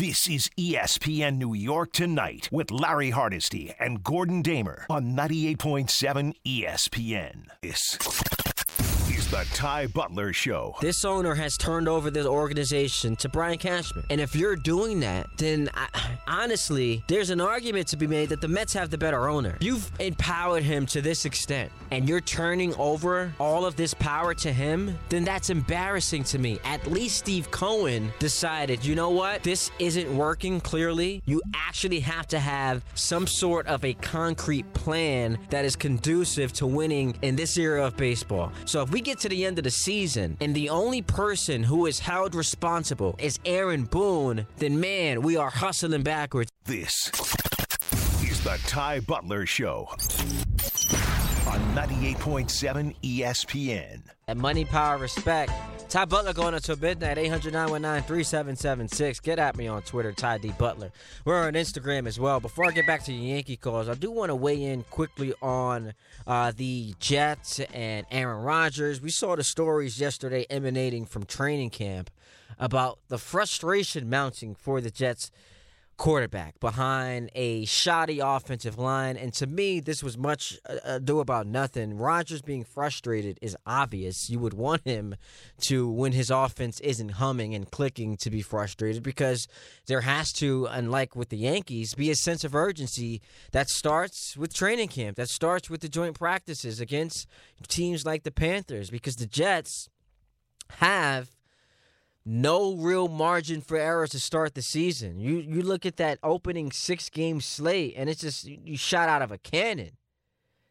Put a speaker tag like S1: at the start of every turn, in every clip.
S1: This is ESPN New York Tonight with Larry Hardesty and Gordon Damer on 98.7 ESPN. This is the Ty Butler Show.
S2: This owner has turned over this organization to Brian Cashman. And if you're doing that, then I, honestly, there's an argument to be made that the Mets have the better owner. You've empowered him to this extent, and you're turning over all of this power to him, then that's embarrassing to me. At least Steve Cohen decided, you know what? This isn't working clearly. You actually have to have some sort of a concrete plan that is conducive to winning in this era of baseball. So if we get to the end of the season and the only person who is held responsible is Aaron Boone, then man, we are hustling backwards.
S1: This is the Ty Butler Show on 98.7 ESPN.
S2: At Money, Power, Respect. Ty Butler going until midnight, 800 919 3776. Get at me on Twitter, Ty D. Butler. We're on Instagram as well. Before I get back to your Yankee calls, I do want to weigh in quickly on uh, the Jets and Aaron Rodgers. We saw the stories yesterday emanating from training camp about the frustration mounting for the Jets quarterback behind a shoddy offensive line. And to me, this was much uh, uh, ado about nothing. Rodgers being frustrated is obvious. You would want him to, when his offense isn't humming and clicking, to be frustrated because there has to, unlike with the Yankees, be a sense of urgency that starts with training camp, that starts with the joint practices against teams like the Panthers because the Jets have no real margin for error to start the season. You you look at that opening six game slate, and it's just you shot out of a cannon.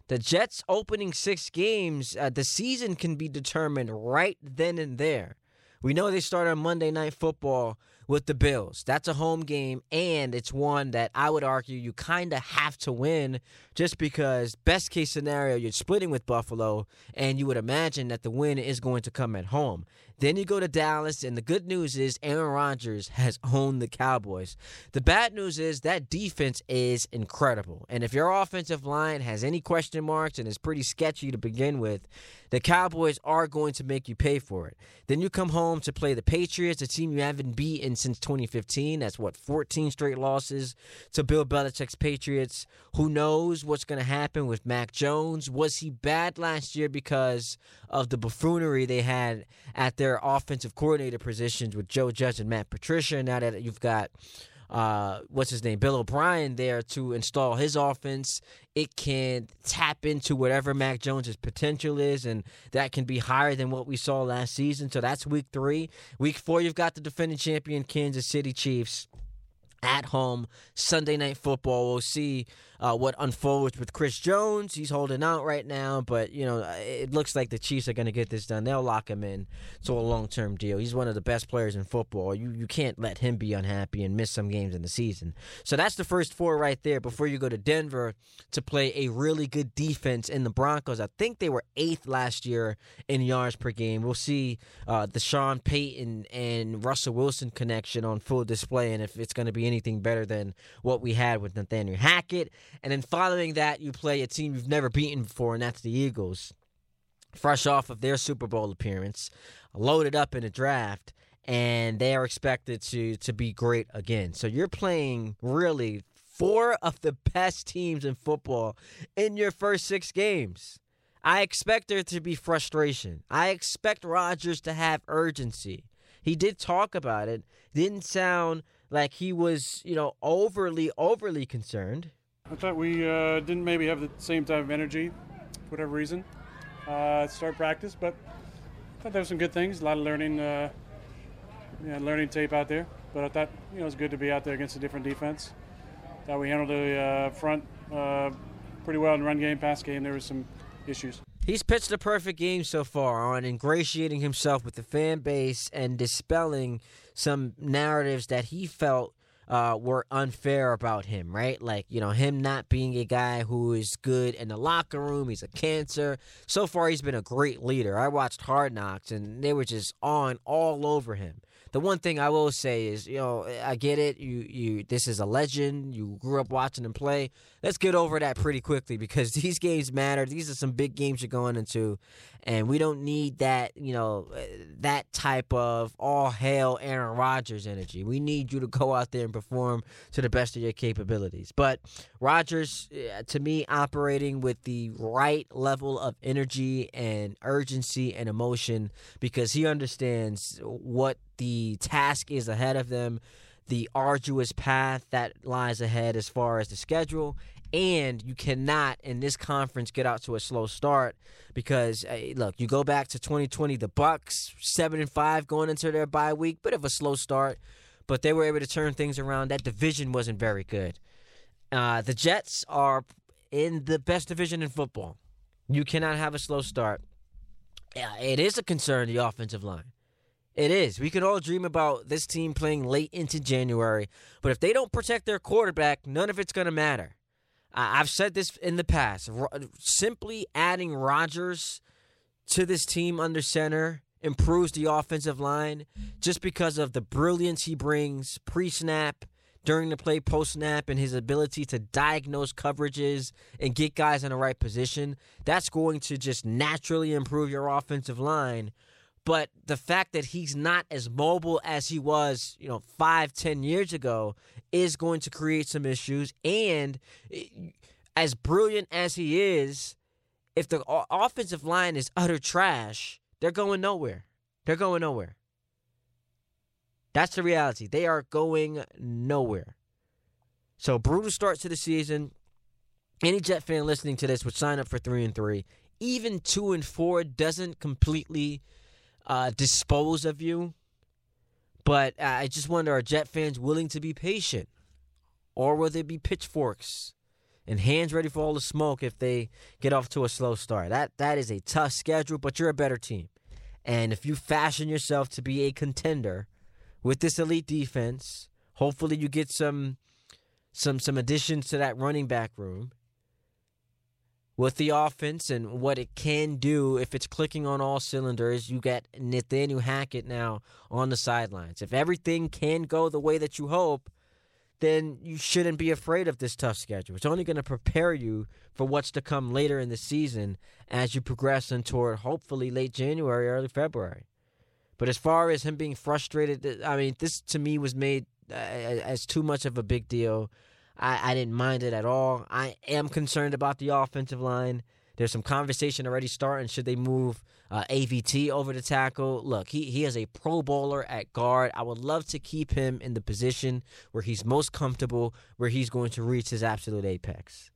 S2: The Jets' opening six games, uh, the season can be determined right then and there. We know they start on Monday Night Football with the Bills. That's a home game, and it's one that I would argue you kind of have to win just because, best case scenario, you're splitting with Buffalo, and you would imagine that the win is going to come at home. Then you go to Dallas, and the good news is Aaron Rodgers has owned the Cowboys. The bad news is that defense is incredible. And if your offensive line has any question marks and is pretty sketchy to begin with, the Cowboys are going to make you pay for it. Then you come home to play the Patriots, a team you haven't beaten since 2015. That's what, 14 straight losses to Bill Belichick's Patriots. Who knows what's going to happen with Mac Jones? Was he bad last year because of the buffoonery they had at their offensive coordinator positions with Joe Judge and Matt Patricia? Now that you've got uh, what's his name, Bill O'Brien there to install his offense. It can tap into whatever Mac Jones's potential is, and that can be higher than what we saw last season. So that's week three. Week four, you've got the defending champion Kansas City Chiefs at home Sunday night football. We'll see uh, what unfolds with Chris Jones. He's holding out right now, but you know it looks like the Chiefs are going to get this done. They'll lock him in to a long term deal. He's one of the best players in football. You you can't let him be unhappy and miss some games in the season. So that's the first four right there. Before you go to Denver to play a really good defense in the Broncos. I think they were eighth last year in yards per game. We'll see uh, the Sean Payton and Russell Wilson connection on full display, and if it's going to be anything better than what we had with Nathaniel Hackett. And then following that, you play a team you've never beaten before, and that's the Eagles. Fresh off of their Super Bowl appearance, loaded up in a draft, and they are expected to to be great again. So you're playing really four of the best teams in football in your first six games. I expect there to be frustration. I expect Rodgers to have urgency. He did talk about it. Didn't sound like he was, you know, overly overly concerned.
S3: I thought we uh, didn't maybe have the same type of energy, for whatever reason, uh, start practice. But I thought there were some good things, a lot of learning, uh, you know, learning tape out there. But I thought you know it was good to be out there against a different defense. Thought we handled the uh, front uh, pretty well in run game, pass game. There were some issues.
S2: He's pitched a perfect game so far on ingratiating himself with the fan base and dispelling some narratives that he felt uh, were unfair about him, right? Like, you know, him not being a guy who is good in the locker room. He's a cancer. So far, he's been a great leader. I watched Hard Knocks, and they were just on all over him. The one thing I will say is, you know, I get it. You you this is a legend. You grew up watching him play. Let's get over that pretty quickly because these games matter. These are some big games you're going into, and we don't need that, you know, uh, that type of all hail Aaron Rodgers energy. We need you to go out there and perform to the best of your capabilities. But Rodgers, uh, to me, operating with the right level of energy and urgency and emotion because he understands what the task is ahead of them, the arduous path that lies ahead as far as the schedule. And you cannot in this conference get out to a slow start because look, you go back to 2020, the Bucs seven and five going into their bye week, bit of a slow start, but they were able to turn things around. That division wasn't very good. Uh, the Jets are in the best division in football. You cannot have a slow start. Yeah, it is a concern the offensive line. It is. We can all dream about this team playing late into January, but if they don't protect their quarterback, none of it's going to matter. I've said this in the past. Simply adding Rodgers to this team under center improves the offensive line just because of the brilliance he brings pre snap, during the play, post snap, and his ability to diagnose coverages and get guys in the right position. That's going to just naturally improve your offensive line but the fact that he's not as mobile as he was, you know, five, ten years ago is going to create some issues. And eh, as brilliant as he is, if the offensive line is utter trash, they're going nowhere. They're going nowhere. That's the reality. They are going nowhere. So brutal start to the season. Any Jet fan listening to this would sign up for three and three. Even two and four doesn't completely uh, dispose of you. But I just wonder are Jet fans willing to be patient? Or will there be pitchforks and hands ready for all the smoke if they get off to a slow start? That That is a tough schedule, but you're a better team. And if you fashion yourself to be a contender with this elite defense, hopefully you get some some some additions to that running back room with the offense and what it can do if it's clicking on all cylinders. You got Nathaniel Hackett now on the sidelines. If everything can go the way that you hope, then you shouldn't be afraid of this tough schedule. It's only going to prepare you for what's to come later in the season as you progress in toward hopefully late January, early February. But as far as him being frustrated, I mean, this to me was made uh, as too much of a big deal I, I didn't mind it at all. I am concerned about the offensive line. There's some conversation already starting. Should they move uh, AVT over to tackle? Look, he, he is a pro bowler at guard. I would love to keep him in the position where he's most comfortable, where he's going to reach his absolute apex.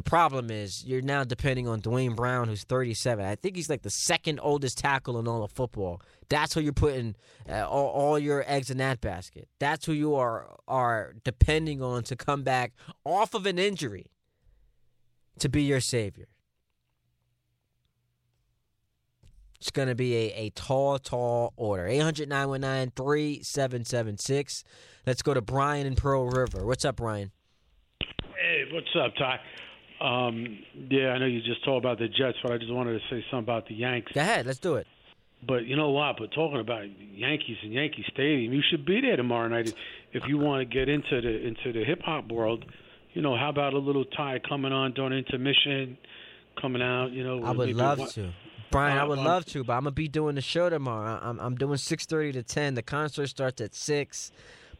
S2: The problem is you're now depending on Duane Brown, who's 37. I think he's like the second oldest tackle in all of football. That's who you're putting uh, all, all, your eggs in that basket. That's who you are are depending on to come back off of an injury to be your savior. It's going to be a, a tall, tall order. 800 919 3776. Let's go to Brian in Pearl River. What's up, Brian?
S4: Hey, what's up, Ty? Um, yeah, I know you just talked about the Jets, but I just wanted to say something about the Yanks.
S2: Go ahead, let's do it.
S4: But you know what? But talking about Yankees and Yankee Stadium, you should be there tomorrow night if you want to get into the into the hip hop world. You know, how about a little Ty coming on during intermission, coming out? You know,
S2: I would love one, to. Brian, I would love to, but I'm gonna be doing the show tomorrow. I'm I'm doing 6:30 to 10. The concert starts at six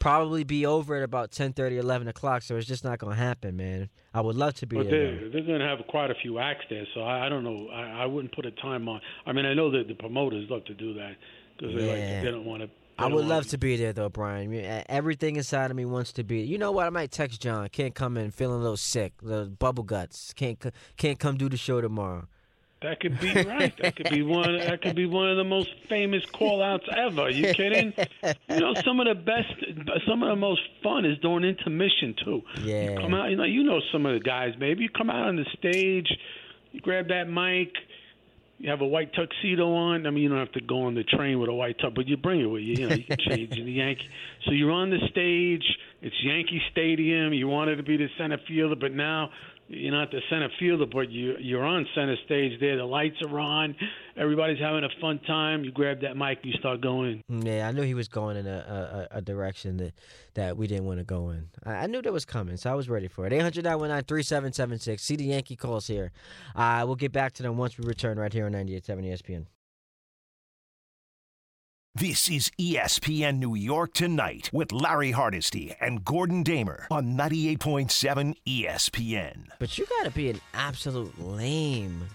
S2: probably be over at about 10, 30, 11 o'clock. So it's just not going to happen, man. I would love to be
S4: but
S2: there.
S4: They're, they're going to have quite a few acts there, so I, I don't know. I, I wouldn't put a time on. I mean, I know that the promoters love to do that because yeah. they like they don't want to.
S2: I would love to be there though, Brian. Everything inside of me wants to be. You know what? I might text John. Can't come in, feeling a little sick, the bubble guts. Can't can't come do the show tomorrow.
S4: That could be right. That could be one. That could be one of the most famous call-outs ever. Are you kidding? You know, some of the best, some of the most fun is during intermission too.
S2: Yeah.
S4: You come out. You know, you know some of the guys. Maybe you come out on the stage, you grab that mic, you have a white tuxedo on. I mean, you don't have to go on the train with a white tux, but you bring it with you. You know, you can change in the Yankee. So you're on the stage. It's Yankee Stadium. You wanted to be the center fielder, but now you're not the center fielder, but you you're on center stage there. The lights are on, everybody's having a fun time. You grab that mic, you start going.
S2: Yeah, I knew he was going in a, a, a direction that, that we didn't want to go in. I, I knew that was coming, so I was ready for it. 800 3776 See the Yankee calls here. Uh, we'll get back to them once we return right here on 98.7 ESPN.
S1: This is ESPN New York Tonight with Larry Hardesty and Gordon Damer on 98.7 ESPN.
S2: But you got to be an absolute lame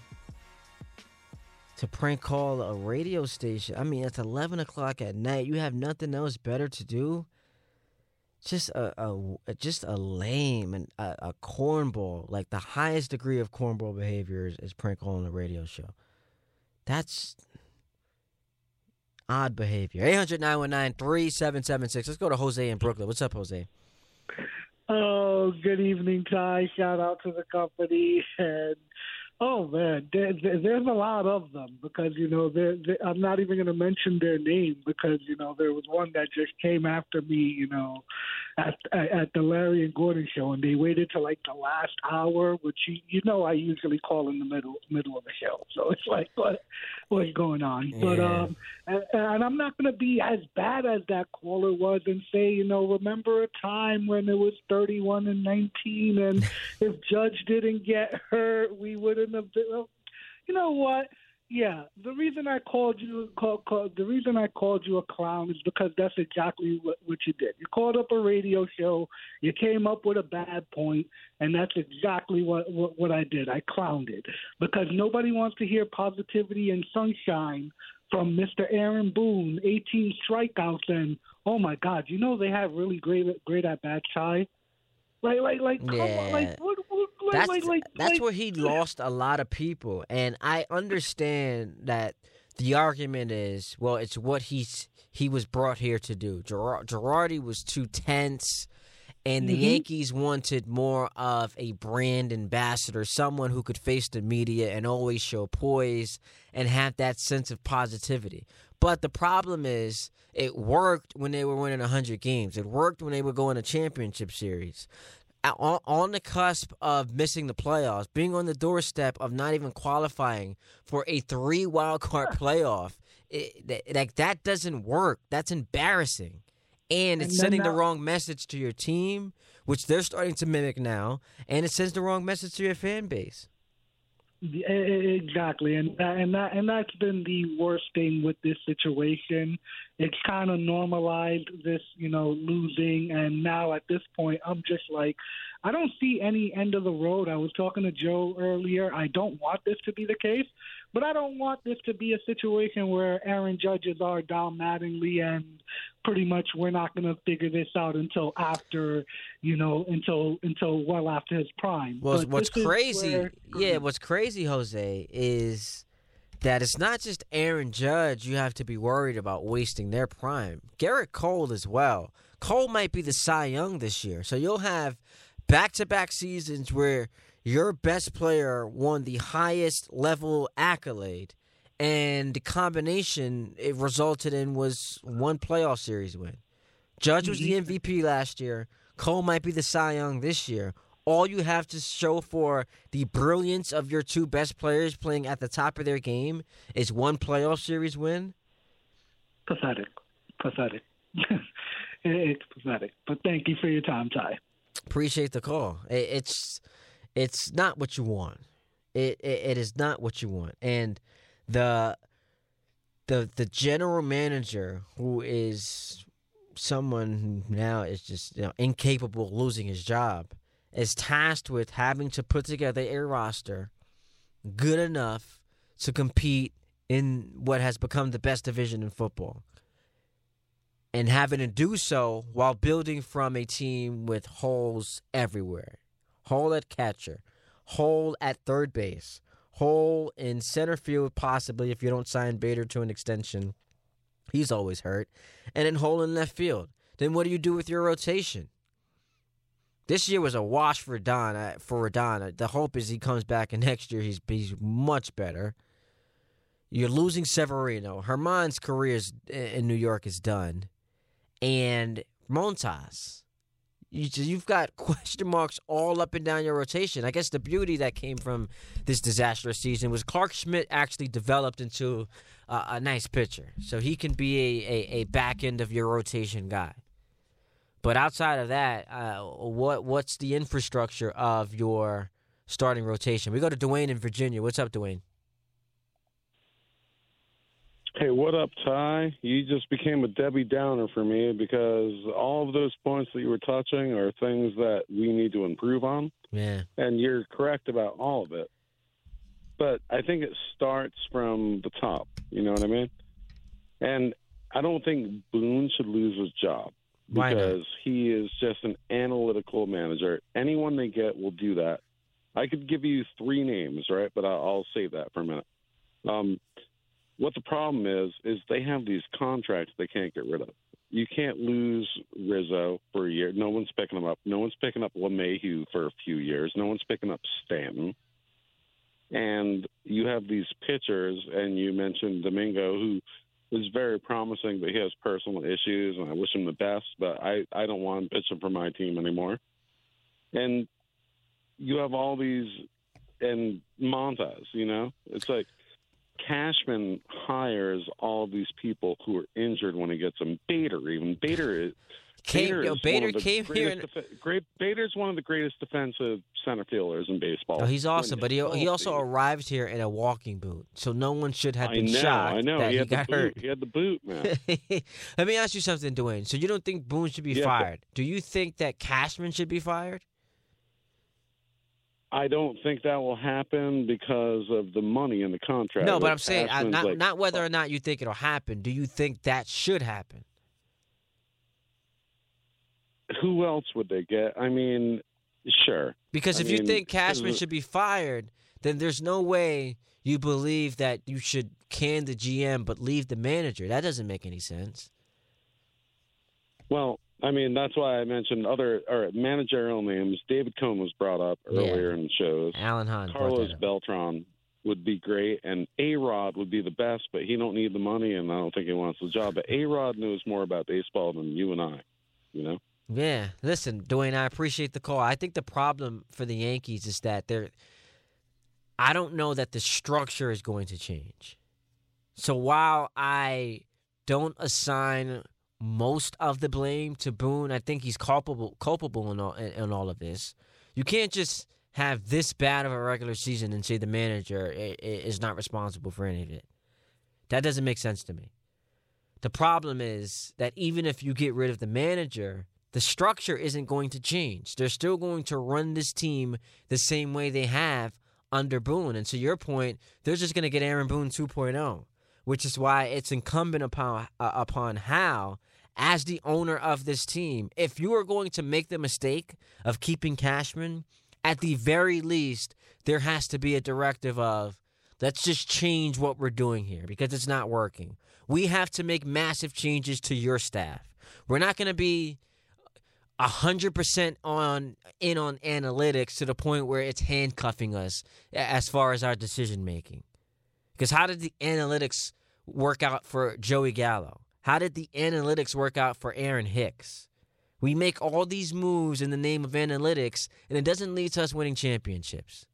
S2: to prank call a radio station. I mean, it's 11 o'clock at night. You have nothing else better to do. Just a, a just a lame and a, a cornball. Like the highest degree of cornball behavior is, is prank calling a radio show. That's odd behavior. 800 919 3776. Let's go to Jose in Brooklyn. What's up, Jose?
S5: Oh, good evening, Ty. Shout out to the company. And oh man, there, there, there's a lot of them because you know they're, they're, I'm not even going to mention their name because you know there was one that just came after me, you know, at at the Larry and Gordon show, and they waited till like the last hour, which you, you know I usually call in the middle middle of the show. So it's like what what's going on? Yeah. But um, and, and I'm not going to be as bad as that caller was and say, you know, remember a time when it was 31 and 19, and if Judge didn't get hurt, we wouldn't have been. You know what? Yeah, the reason I called you call, call, the reason I called you a clown is because that's exactly what, what you did. You called up a radio show, you came up with a bad point, and that's exactly what, what what I did. I clowned it because nobody wants to hear positivity and sunshine from Mr. Aaron Boone, 18 strikeouts, and oh my God, you know they have really great great at bat side. Like, like, like, yeah. on, like, what, what,
S2: that's
S5: like, like,
S2: that's
S5: like,
S2: where he lost a lot of people, and I understand that the argument is, well, it's what he's he was brought here to do. Gerard, Girardi was too tense, and the
S5: Mm-hmm.
S2: Yankees wanted more of a brand ambassador, someone who could face the media and always show poise and have that sense of positivity. But the problem is, it worked when they were winning 100 games. It worked when they were going to championship series. On, on the cusp of missing the playoffs, being on the doorstep of not even qualifying for a three wild card playoff, it, that, like that doesn't work. That's embarrassing, and it's
S5: And
S2: sending the wrong message to your team, which they're starting to mimic now, and it sends the wrong message to your fan base.
S5: Exactly, and that, and that and that's been the worst thing with this situation. It's kind of normalized this, you know, losing, and now at this point, I'm just like, I don't see any end of the road. I was talking to Joe earlier. I don't want this to be the case, but I don't want this to be a situation where Aaron Judges are down Mattingly and pretty much we're not going to figure this out until after, you know, until until well after his prime.
S2: Well,
S5: But
S2: what's crazy,
S5: where-
S2: yeah, what's crazy, Jose, is that it's not just Aaron Judge you have to be worried about wasting their prime. Gerrit Cole as well. Cole might be the Cy Young this year, so you'll have back-to-back seasons where your best player won the highest level accolade, and the combination it resulted in was one playoff series win. Judge was the mm-hmm. MVP last year. Cole might be the Cy Young this year. All you have to show for the brilliance of your two best players playing at the top of their game is one playoff series win.
S5: pathetic, pathetic. it's pathetic. But thank you for your time, Ty.
S2: Appreciate the call. It's it's not what you want. It, it it is not what you want. And the the the general manager who is someone who now is just you know, incapable of losing his job is tasked with having to put together a roster good enough to compete in what has become the best division in football and having to do so while building from a team with holes everywhere hole at catcher, hole at third base, hole in center field, possibly if you don't sign Bader to an extension. He's always hurt. And then hole in left field. Then what do you do with your rotation? This year was a wash for Don. uh, For Don, the hope is he comes back and next year he's he's much better. You're losing Severino. Germán's career is, in New York is done, and Montas. You, you've got question marks all up and down your rotation. I guess the beauty that came from this disastrous season was Clarke Schmidt actually developed into a nice pitcher, so he can be a, a, a back end of your rotation guy. But outside of that, uh, what what's the infrastructure of your starting rotation? We go to Dwayne in Virginia. What's up, Dwayne?
S6: Hey, what up, Ty? You just became a Debbie Downer for me because all of those points that you were touching are things that we need to improve on.
S2: Yeah.
S6: And you're correct about all of it. But I think it starts from the top. You know what I mean? And I don't think Boone should lose his job because he is just an analytical manager. Anyone they get will do that. I could give you three names, right? But I'll, I'll save that for a minute. Um, what the problem is is they have these contracts they can't get rid of. You can't lose Rizzo for a year. No one's picking him up. No one's picking up LeMahieu for a few years. No one's picking up Stanton. And you have these pitchers, and you mentioned Domingo, who is very promising, but he has personal issues, and I wish him the best. But I, I don't want him pitching for my team anymore. And you have all these, and Montas, you know, it's like Cashman hires all these people who are injured when he gets them. Bader, even Bader is.
S2: Came,
S6: Bader, is
S2: Bader
S6: one of the
S2: came here
S6: greatest
S2: and
S6: great. Bader's one of the greatest defensive center fielders in baseball.
S2: Oh, he's awesome, but he he also arrived here in a walking boot, so no one should have
S6: I
S2: been
S6: know,
S2: shocked
S6: I know.
S2: that
S6: he
S2: he,
S6: had
S2: got
S6: the boot.
S2: hurt.
S6: He had the boot, man.
S2: Let me ask you something, Dwayne. So you don't think Boone should be
S6: Yeah, but-
S2: fired? Do you think that Cashman should be fired?
S6: I don't think that will happen because of the money in the contract.
S2: no, but I'm saying uh,
S6: Cashman's
S2: not
S6: like,
S2: not whether or not you think it'll happen. Do you think that should happen?
S6: who else would they get? I mean, sure.
S2: Because
S6: I
S2: if you think Cashman should be fired, then there's no way you believe that you should can the GM but leave the manager. That doesn't make any sense.
S6: Well, I mean, that's why I mentioned other or managerial names. David Cone was brought up
S2: Yeah.
S6: earlier in the shows.
S2: Alan Hahn.
S6: Carlos. Beltran would be great, and A Rod would be the best, but he don't need the money, and I don't think he wants the job. But A Rod knows more about baseball than you and I. You know.
S2: Yeah, listen, Dwayne, I appreciate the call. I think the problem for the Yankees is that they're. I don't know that the structure is going to change. So while I don't assign most of the blame to Boone, I think he's culpable culpable in all in, in all of this. You can't just have this bad of a regular season and say the manager is not responsible for any of it. That doesn't make sense to me. The problem is that even if you get rid of the manager, the structure isn't going to change. They're still going to run this team the same way they have under Boone. And to your point, they're just going to get Aaron Boone 2.0, which is why it's incumbent upon uh, upon Hal as the owner of this team. If you are going to make the mistake of keeping Cashman, at the very least, there has to be a directive of let's just change what we're doing here because it's not working. We have to make massive changes to your staff. We're not going to be hundred percent on in on analytics to the point where it's handcuffing us as far as our decision making. Because how did the analytics work out for Joey Gallo? How did the analytics work out for Aaron Hicks? We make all these moves in the name of analytics, and it doesn't lead to us winning championships.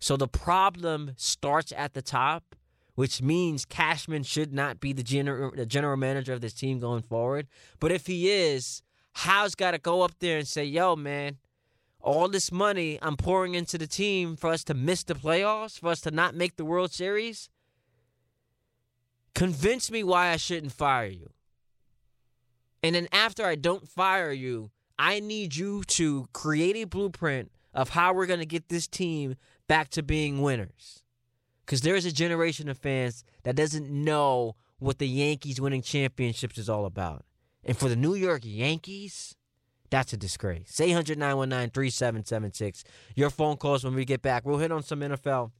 S2: So the problem starts at the top, which means Cashman should not be the general, the general manager of this team going forward. But if he is, Howe's got to go up there and say, yo, man, all this money I'm pouring into the team for us to miss the playoffs, for us to not make the World Series, convince me why I shouldn't fire you. And then after I don't fire you, I need you to create a blueprint of how we're going to get this team back to being winners. Because there is a generation of fans that doesn't know what the Yankees winning championships is all about. And for the New York Yankees, that's a disgrace. 800 919 3776. Your phone calls when we get back. We'll hit on some NFL.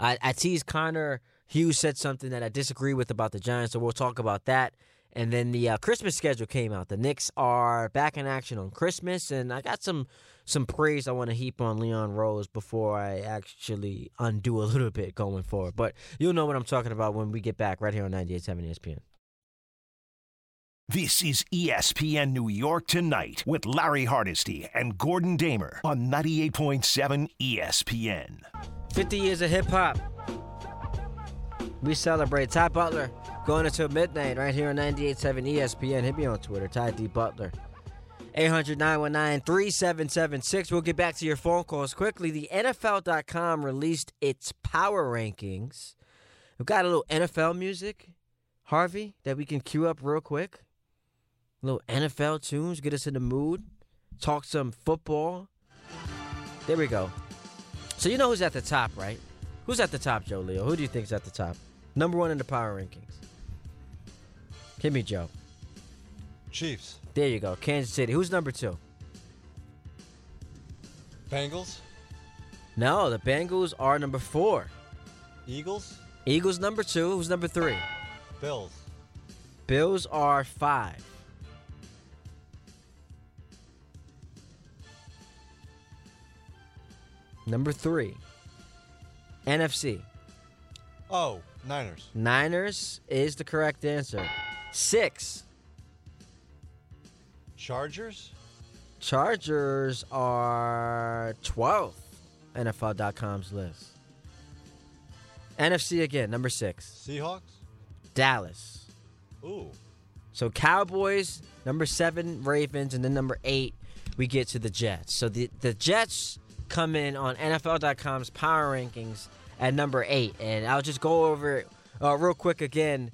S2: I, I teased Connor Hughes said something that I disagree with about the Giants, so we'll talk about that. And then the uh, Christmas schedule came out. The Knicks are back in action on Christmas, and I got some some praise I want to heap on Leon Rose before I actually undo a little bit going forward. But you'll know what I'm talking about when we get back right here on 98.7 ESPN.
S1: This is ESPN New York Tonight with Larry Hardesty and Gordon Damer on 98.7 ESPN.
S2: 50 years of hip hop. We celebrate Ty Butler going until midnight right here on 98.7 ESPN. Hit me on Twitter, Ty D. Butler. 800 919 3776. We'll get back to your phone calls quickly. The NFL.com released its power rankings. We've got a little NFL music, Harvey, that we can cue up real quick. Little NFL tunes, get us in the mood, talk some football. There we go. So you know who's at the top, right? Who's at the top, Joe Leo? Who do you think's at the top? Number one in the power rankings. Hit me, Joe.
S7: Chiefs.
S2: There you go. Kansas City. Who's number two?
S7: Bengals.
S2: No, the Bengals are number four.
S7: Eagles.
S2: Eagles number two. Who's number three?
S7: Bills.
S2: Bills are five. Number three. NFC.
S7: Oh, Niners.
S2: Niners is the correct answer. Six.
S7: Chargers.
S2: Chargers are 12th. NFL.com's list. NFC again, number six.
S7: Seahawks.
S2: Dallas.
S7: Ooh.
S2: So Cowboys, number seven, Ravens, and then number eight, we get to the Jets. So the, the Jets come in on NFL.com's power rankings at number eight. And I'll just go over it uh, real quick again.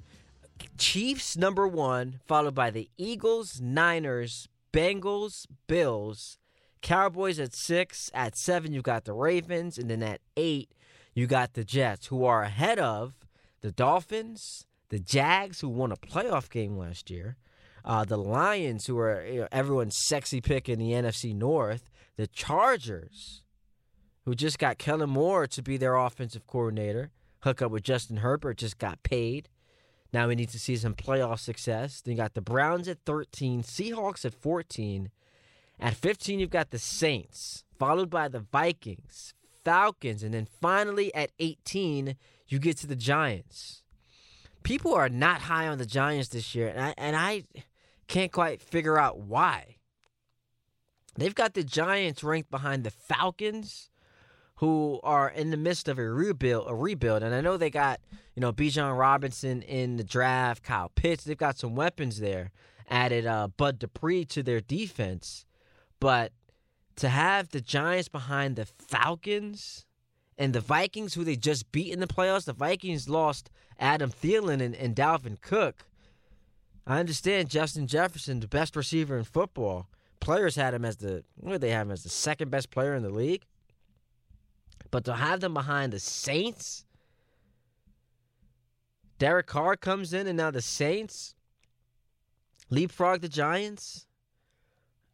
S2: Chiefs, number one, followed by the Eagles, Niners, Bengals, Bills, Cowboys at six. At seven, you've got the Ravens. And then at eight, you got the Jets, who are ahead of the Dolphins, the Jags, who won a playoff game last year, uh, the Lions, who are you know, everyone's sexy pick in the NFC North, the Chargers, who just got Kellen Moore to be their offensive coordinator, hook up with Justin Herbert, just got paid. Now we need to see some playoff success. Then you got the Browns at 13, Seahawks at 14. At 15, you've got the Saints, followed by the Vikings, Falcons, and then finally at 18, you get to the Giants. People are not high on the Giants this year, and I, and I can't quite figure out why. They've got the Giants ranked behind the Falcons, who are in the midst of a rebuild, a rebuild, and I know they got you know Bijan Robinson in the draft, Kyle Pitts. They've got some weapons there. Added uh, Bud Dupree to their defense, but to have the Giants behind the Falcons and the Vikings, who they just beat in the playoffs, the Vikings lost Adam Thielen and, and Dalvin Cook. I understand Justin Jefferson, the best receiver in football. Players had him as the what did they have him as the second best player in the league. But to have them behind the Saints, Derek Carr comes in, and now the Saints leapfrog the Giants.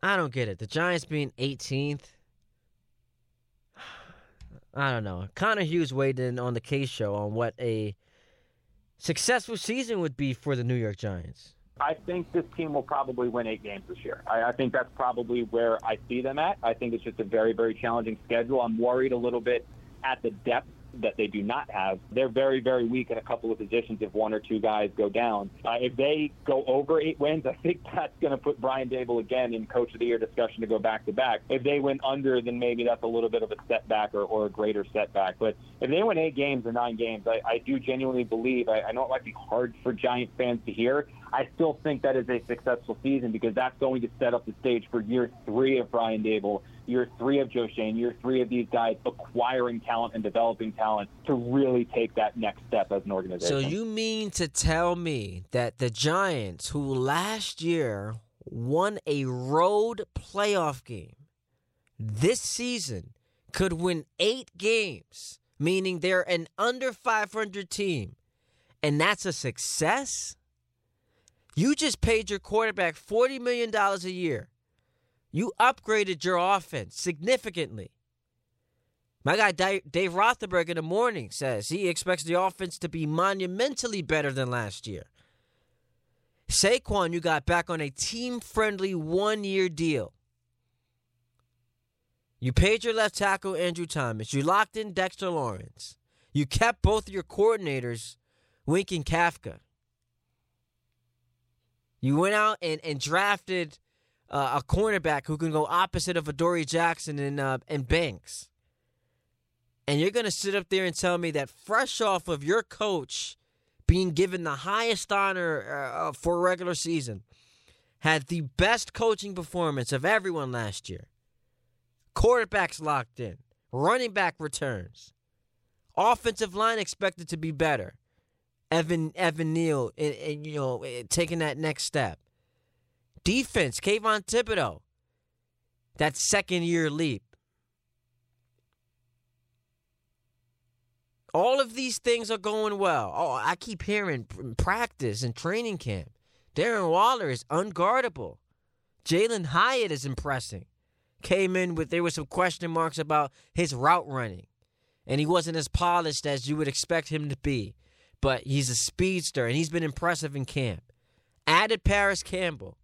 S2: I don't get it. The Giants being 18th. I don't know. Connor Hughes weighed in on the K show on what a successful season would be for the New York Giants.
S8: I think this team will probably win eight games this year. I, I think that's probably where I see them at. I think it's just a very, very challenging schedule. I'm worried a little bit at the depth that they do not have. They're very, very weak in a couple of positions if one or two guys go down. Uh, if they go over eight wins, I think that's going to put Brian Daboll again in Coach of the Year discussion to go back to back. If they went under, then maybe that's a little bit of a setback or, or a greater setback. But if they win eight games or nine games, I, I do genuinely believe, I, I know it might be hard for Giant fans to hear, I still think that is a successful season because that's going to set up the stage for year three of Brian Daboll, year three of Joe Schoen, year three of these guys acquiring talent and developing talent to really take that next step as an organization.
S2: So you mean to tell me that the Giants, who last year won a road playoff game, this season could win eight games, meaning they're an under 500 team, and that's a success? You just paid your quarterback $40 million a year. You upgraded your offense significantly. My guy Dave Rothenberg in the morning says he expects the offense to be monumentally better than last year. Saquon, you got back on a team friendly one year deal. You paid your left tackle, Andrew Thomas. You locked in Dexter Lawrence. You kept both of your coordinators, Wink and Kafka. You went out and, and drafted uh, a cornerback who can go opposite of Adoree Jackson and uh, and Banks. And you're going to sit up there and tell me that fresh off of your coach being given the highest honor uh, for a regular season, had the best coaching performance of everyone last year. Quarterbacks locked in, running back returns, offensive line expected to be better. Evan Evan Neal, and, and, you know, taking that next step. Defense, Kayvon Thibodeaux, that second year leap. All of these things are going well. Oh, I keep hearing practice and training camp. Darren Waller is unguardable. Jalin Hyatt is impressing. Came in with there were some question marks about his route running, and he wasn't as polished as you would expect him to be. But he's a speedster, and he's been impressive in camp. Added Parris Campbell.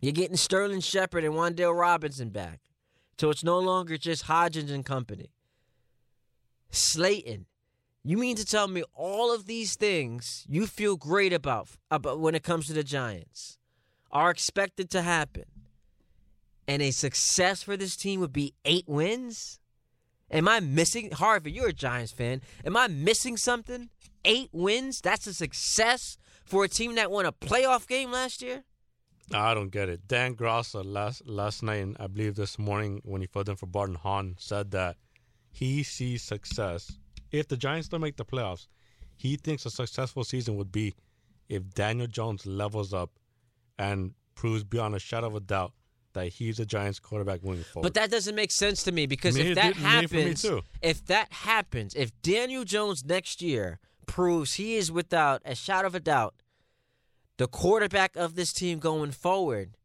S2: You're getting Sterling Shepard and Wan'Dale Robinson back, so it's no longer just Hodgins and company. Slayton. You mean to tell me all of these things you feel great about about when it comes to the Giants are expected to happen? And a success for this team would be 8 wins? Am I missing Harvey, you're a Giants fan. Am I missing something? 8 wins? That's a success for a team that won a playoff game last year?
S9: I don't get it. Dan Graziano uh, last last night, and I believe this morning when he filled in for Barton Hahn, said that he sees success. If the Giants don't make the playoffs, he thinks a successful season would be if Daniel Jones levels up and proves beyond a shadow of a doubt that he's a Giants quarterback moving forward.
S2: But that doesn't make sense to me because
S9: Me-
S2: if that
S9: did- me- for me
S2: happens,
S9: too.
S2: if that happens, if Daniel Jones next year proves he is without a shadow of a doubt the quarterback of this team going forward,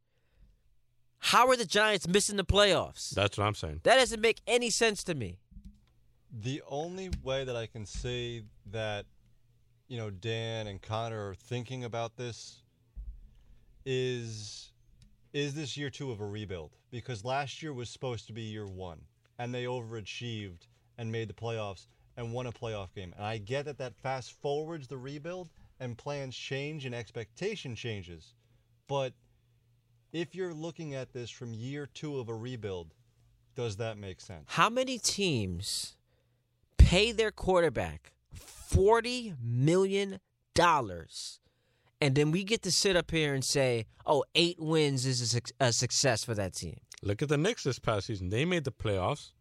S2: how are the Giants missing the playoffs?
S9: That's what I'm saying.
S2: That doesn't make any sense to me.
S7: The only way that I can say that, you know, Dan and Connor are thinking about this is is this year two of a rebuild? Because last year was supposed to be year one, and they overachieved and made the playoffs and won a playoff game. And I get that that fast forwards the rebuild and plans change and expectation changes. But if you're looking at this from year two of a rebuild, does that make sense?
S2: How many teams pay their quarterback $40 million and then we get to sit up here and say, oh, eight wins is a, suc- a success for that team?
S9: Look at the Knicks this past season. They made the playoffs.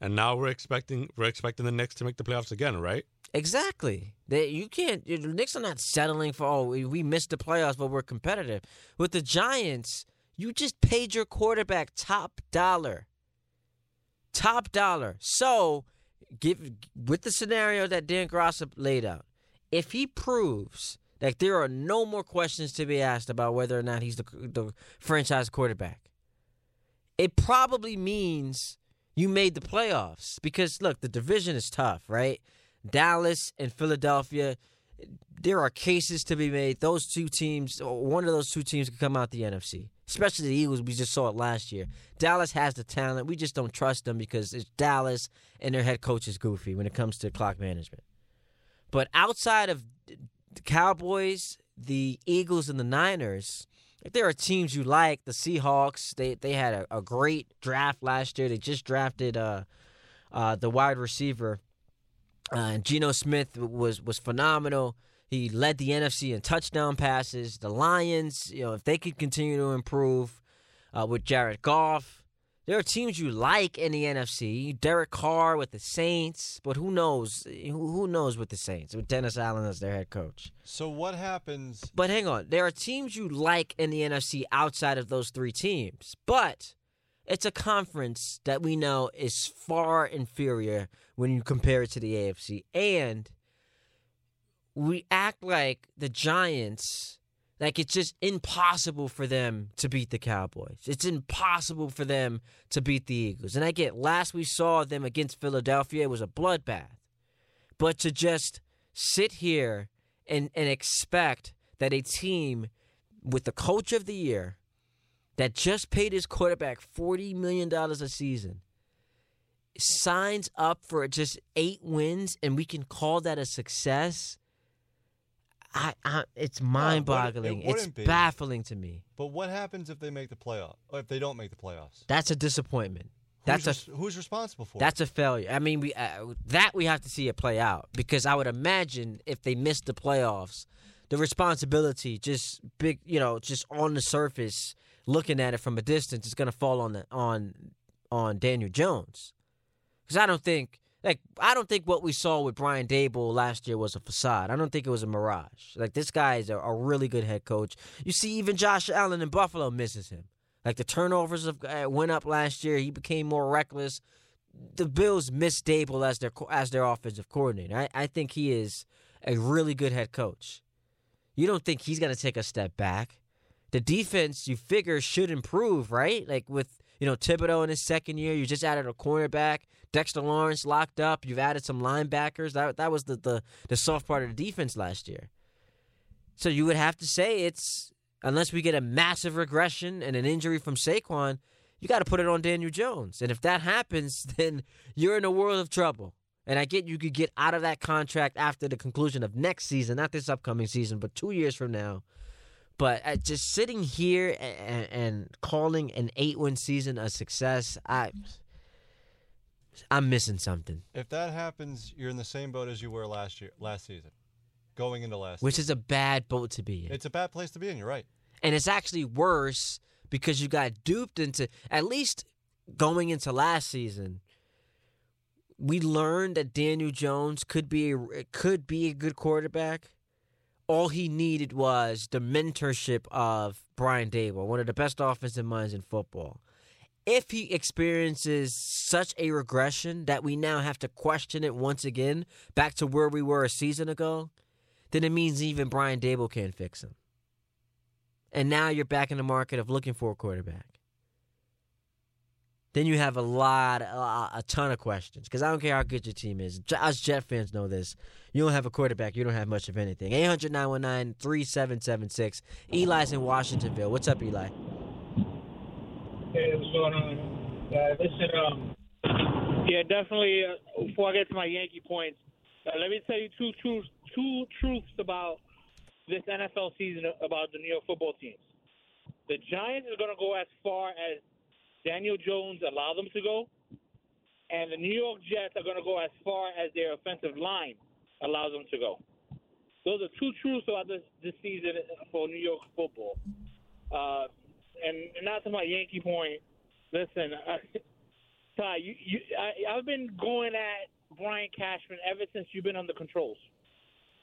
S9: And now we're expecting we're expecting the Knicks to make the playoffs again, right?
S2: Exactly. They, you can't. The Knicks are not settling for oh we, we missed the playoffs, but we're competitive. With the Giants, you just paid your quarterback top dollar. Top dollar. So, give with the scenario that Dan Graziano laid out, if he proves that there are no more questions to be asked about whether or not he's the the franchise quarterback, it probably means you made the playoffs because look, the division is tough, right? Dallas and Philadelphia, there are cases to be made. Those two teams, one of those two teams, could come out the NFC. Especially the Eagles, we just saw it last year. Dallas has the talent. We just don't trust them because it's Dallas and their head coach is goofy when it comes to clock management. But outside of the Cowboys, the Eagles, and the Niners, if there are teams you like, the Seahawks, they they had a, a great draft last year. They just drafted uh, uh, the wide receiver. Uh, Geno Smith was was phenomenal. He led the NFC in touchdown passes. The Lions, you know, if they could continue to improve uh, with Jared Goff, there are teams you like in the NFC. Derek Carr with the Saints, but who knows? Who, knows with the Saints with Dennis Allen as their head coach?
S7: So what happens
S2: But hang on, there are teams you like in the NFC outside of those three teams, but it's a conference that we know is far inferior when you compare it to the AFC. And we act like the Giants, like it's just impossible for them to beat the Cowboys. It's impossible for them to beat the Eagles. And I get last we saw them against Philadelphia, was a bloodbath. But to just sit here and, and expect that a team with the coach of the year that just paid his quarterback $40 million a season signs up for just eight wins and we can call that a success. I, I it's mind-boggling. it's
S7: wouldn't be.
S2: baffling to me.
S7: But what happens if they make the playoff? Or if they don't make the playoffs?
S2: That's a disappointment. That's
S7: who's,
S2: a
S7: res- who's responsible for
S2: That's a failure. I mean, we uh, that we have to see it play out because I would imagine if they miss the playoffs, the responsibility just big, you know, just on the surface, looking at it from a distance, is going to fall on the on on Daniel Jones. Because I don't think like I don't think what we saw with Brian Daboll last year was a facade. I don't think it was a mirage. Like this guy is a, a really good head coach. You see, even Josh Allen in Buffalo misses him. Like the turnovers of, uh, went up last year. He became more reckless. The Bills miss Daboll as their as their offensive coordinator. I, I think he is a really good head coach. You don't think he's going to take a step back? The defense you figure should improve, right? Like with you know Thibodeaux in his second year, you just added a cornerback. Dexter Lawrence locked up. You've added some linebackers. That that was the the, the soft part of the defense last year. So you would have to say it's unless we get a massive regression and an injury from Saquon, you got to put it on Daniel Jones. And if that happens, then you're in a world of trouble. And I get you could get out of that contract after the conclusion of next season, not this upcoming season, but two years from now. But uh, just sitting here and, and calling an eight-win season a success, I, I'm missing something.
S7: If that happens, you're in the same boat as you were last year, last season, going into last.
S2: Which
S7: season.
S2: is a bad boat to be in.
S7: It's a bad place to be in. You're right.
S2: And it's actually worse because you got duped into at least going into last season. We learned that Daniel Jones could be a, could be a good quarterback. All he needed was the mentorship of Brian Daboll, one of the best offensive minds in football. If he experiences such a regression that we now have to question it once again, back to where we were a season ago, then it means even Brian Daboll can't fix him. And now you're back in the market of looking for a quarterback. Then you have a lot, a, a ton of questions. Because I don't care how good your team is. Us Jet fans know this. You don't have a quarterback, you don't have much of anything. 800 919 3776. Eli's in Washingtonville. What's up, Eli?
S10: Hey, what's going on? Uh, listen, um, yeah, definitely. Uh, before I get to my Yankee points, uh, let me tell you two truths. Two truths about this NFL season about the New York Football teams. The Giants are going to go as far as Daniel Jones allow them to go, and the New York Jets are going to go as far as their offensive line allows them to go. Those are two truths about this this season for New York football. Uh, and not to my Yankee point. Listen, uh, Ty, you, you, I, I've been going at Brian Cashman ever since you've been on the controls.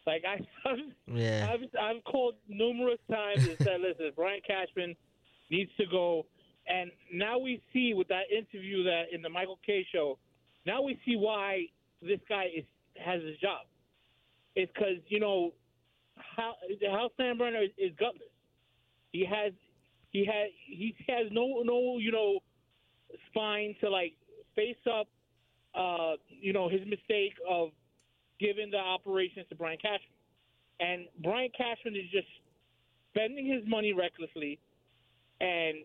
S10: Like I, I've,
S2: Yeah.
S10: I've, I've called numerous times and said, "Listen, Brian Cashman needs to go." And now we see with that interview that in the Michael Kay show, now we see why this guy is has his job. It's because you know how how Steinbrenner is, is gutless. He has he has he has no no you know spine to like face up uh you know his mistake of giving the operations to Brian Cashman. And Brian Cashman is just spending his money recklessly and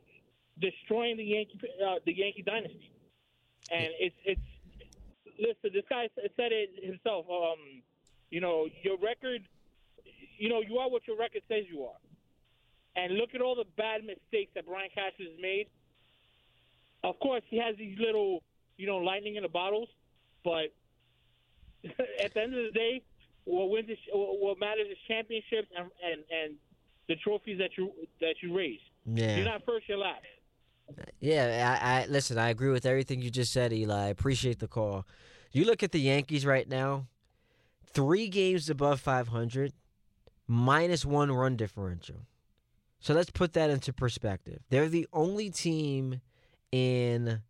S10: destroying the Yankee uh, the Yankee dynasty. And it's it's listen, this guy said it himself. Um, you know, your record, you know, you are what your record says you are. And look at all the bad mistakes that Brian Cashman has made. Of course, he has these little, you know, lightning in the bottles, but at the end of the day, what wins is, what matters is championships and, and and the trophies that you that you raise.
S2: Yeah.
S10: You're not first, you're last.
S2: Yeah, I, I listen. I agree with everything you just said, Eli. I appreciate the call. You look at the Yankees right now, three games above 500, minus one run differential. So let's put that into perspective. They're the only team in,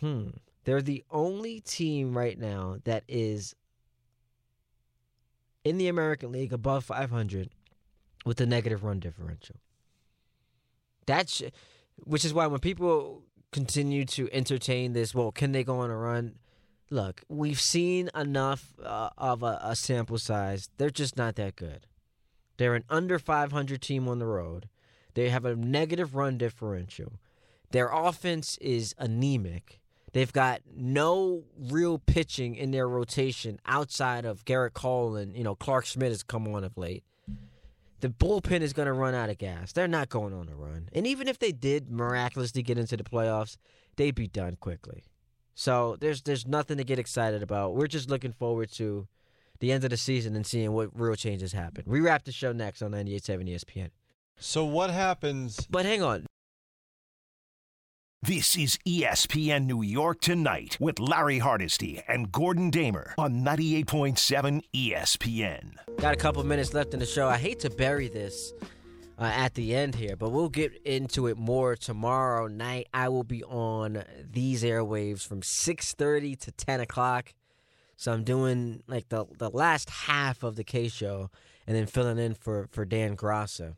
S2: hmm, they're the only team right now that is in the American League above 500 with a negative run differential. That's which is why when people continue to entertain this, well, can they go on a run? Look, we've seen enough uh, of a, a sample size. They're just not that good. They're an under 500 team on the road. They have a negative run differential. Their offense is anemic. They've got no real pitching in their rotation outside of Gerrit Cole and you know Clarke Schmidt has come on of late. The bullpen is going to run out of gas. They're not going on a run, and even if they did miraculously get into the playoffs, they'd be done quickly. So there's there's nothing to get excited about. We're just looking forward to the end of the season and seeing what real changes happen. We wrap the show next on 98.7 ESPN.
S7: So what happens?
S2: But hang on.
S1: This is ESPN New York Tonight with Larry Hardesty and Gordon Damer on 98.7 ESPN.
S2: Got a couple minutes left in the show. I hate to bury this uh, at the end here, but we'll get into it more tomorrow night. I will be on these airwaves from 6.30 to 10 o'clock. So I'm doing like the, the last half of the Kay show and then filling in for, for Dan Graziano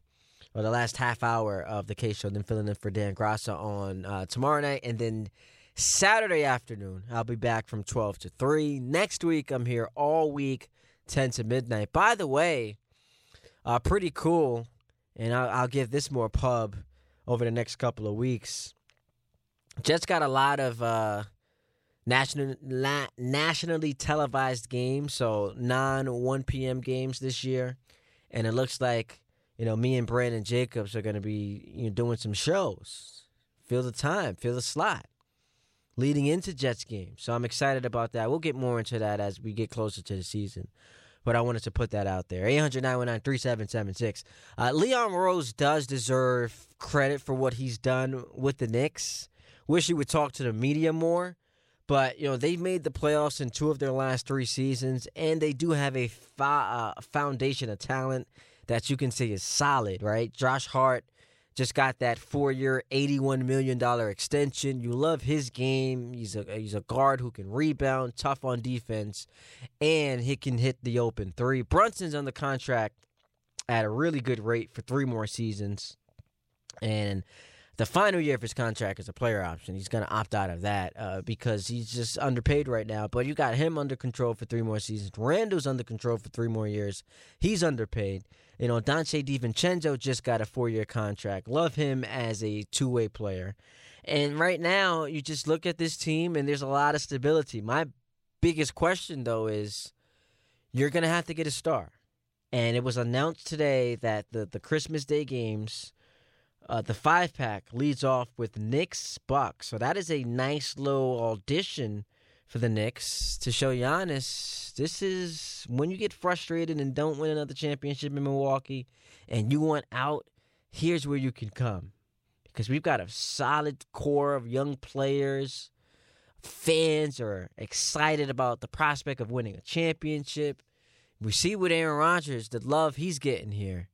S2: or the last half hour of the Kay show, then filling in for Dan Graziano on uh, tomorrow night, and then Saturday afternoon I'll be back from twelve to three. Next week I'm here all week, ten to midnight. By the way, uh, pretty cool, and I'll, I'll give this more pub over the next couple of weeks. Jets got a lot of uh, national la- nationally televised games, so non one p.m. games this year, and it looks like you know, me and Brandon Jacobs are going to be you know, doing some shows. Feel the time, feel the slot leading into Jets game. So I'm excited about that. We'll get more into that as we get closer to the season. But I wanted to put that out there. 800 919 3776. Uh, Leon Rose does deserve credit for what he's done with the Knicks. Wish he would talk to the media more. But, you know, they've made the playoffs in two of their last three seasons, and they do have a uh, foundation of talent that you can say is solid, right? Josh Hart just got that four-year, eighty-one million dollar extension. You love his game. He's a he's a guard who can rebound, tough on defense, and he can hit the open three. Brunson's on the contract at a really good rate for three more seasons, and the final year of his contract is a player option. He's going to opt out of that uh, because he's just underpaid right now. But you got him under control for three more seasons. Randle's under control for three more years. He's underpaid. You know, Donte DiVincenzo just got a four year contract. Love him as a two way player. And right now, you just look at this team and there's a lot of stability. My biggest question, though, is you're going to have to get a star. And it was announced today that the, the Christmas Day games, uh, the five pack leads off with Knicks Bucks. So that is a nice little audition for the Knicks to show Giannis this is when you get frustrated and don't win another championship in Milwaukee and you want out, here's where you can come. Because we've got a solid core of young players. Fans are excited about the prospect of winning a championship. We see with Aaron Rodgers the love he's getting here.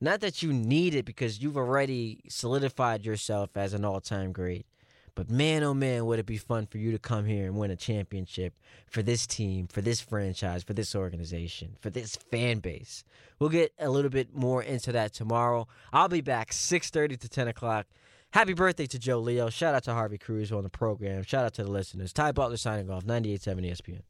S2: Not that you need it because you've already solidified yourself as an all time great. But man, oh man, would it be fun for you to come here and win a championship for this team, for this franchise, for this organization, for this fan base. We'll get a little bit more into that tomorrow. I'll be back 6.30 to 10 o'clock. Happy birthday to Joe Leo. Shout out to Harvey Cruz on the program. Shout out to the listeners. Ty Butler signing off, 98.7 ESPN.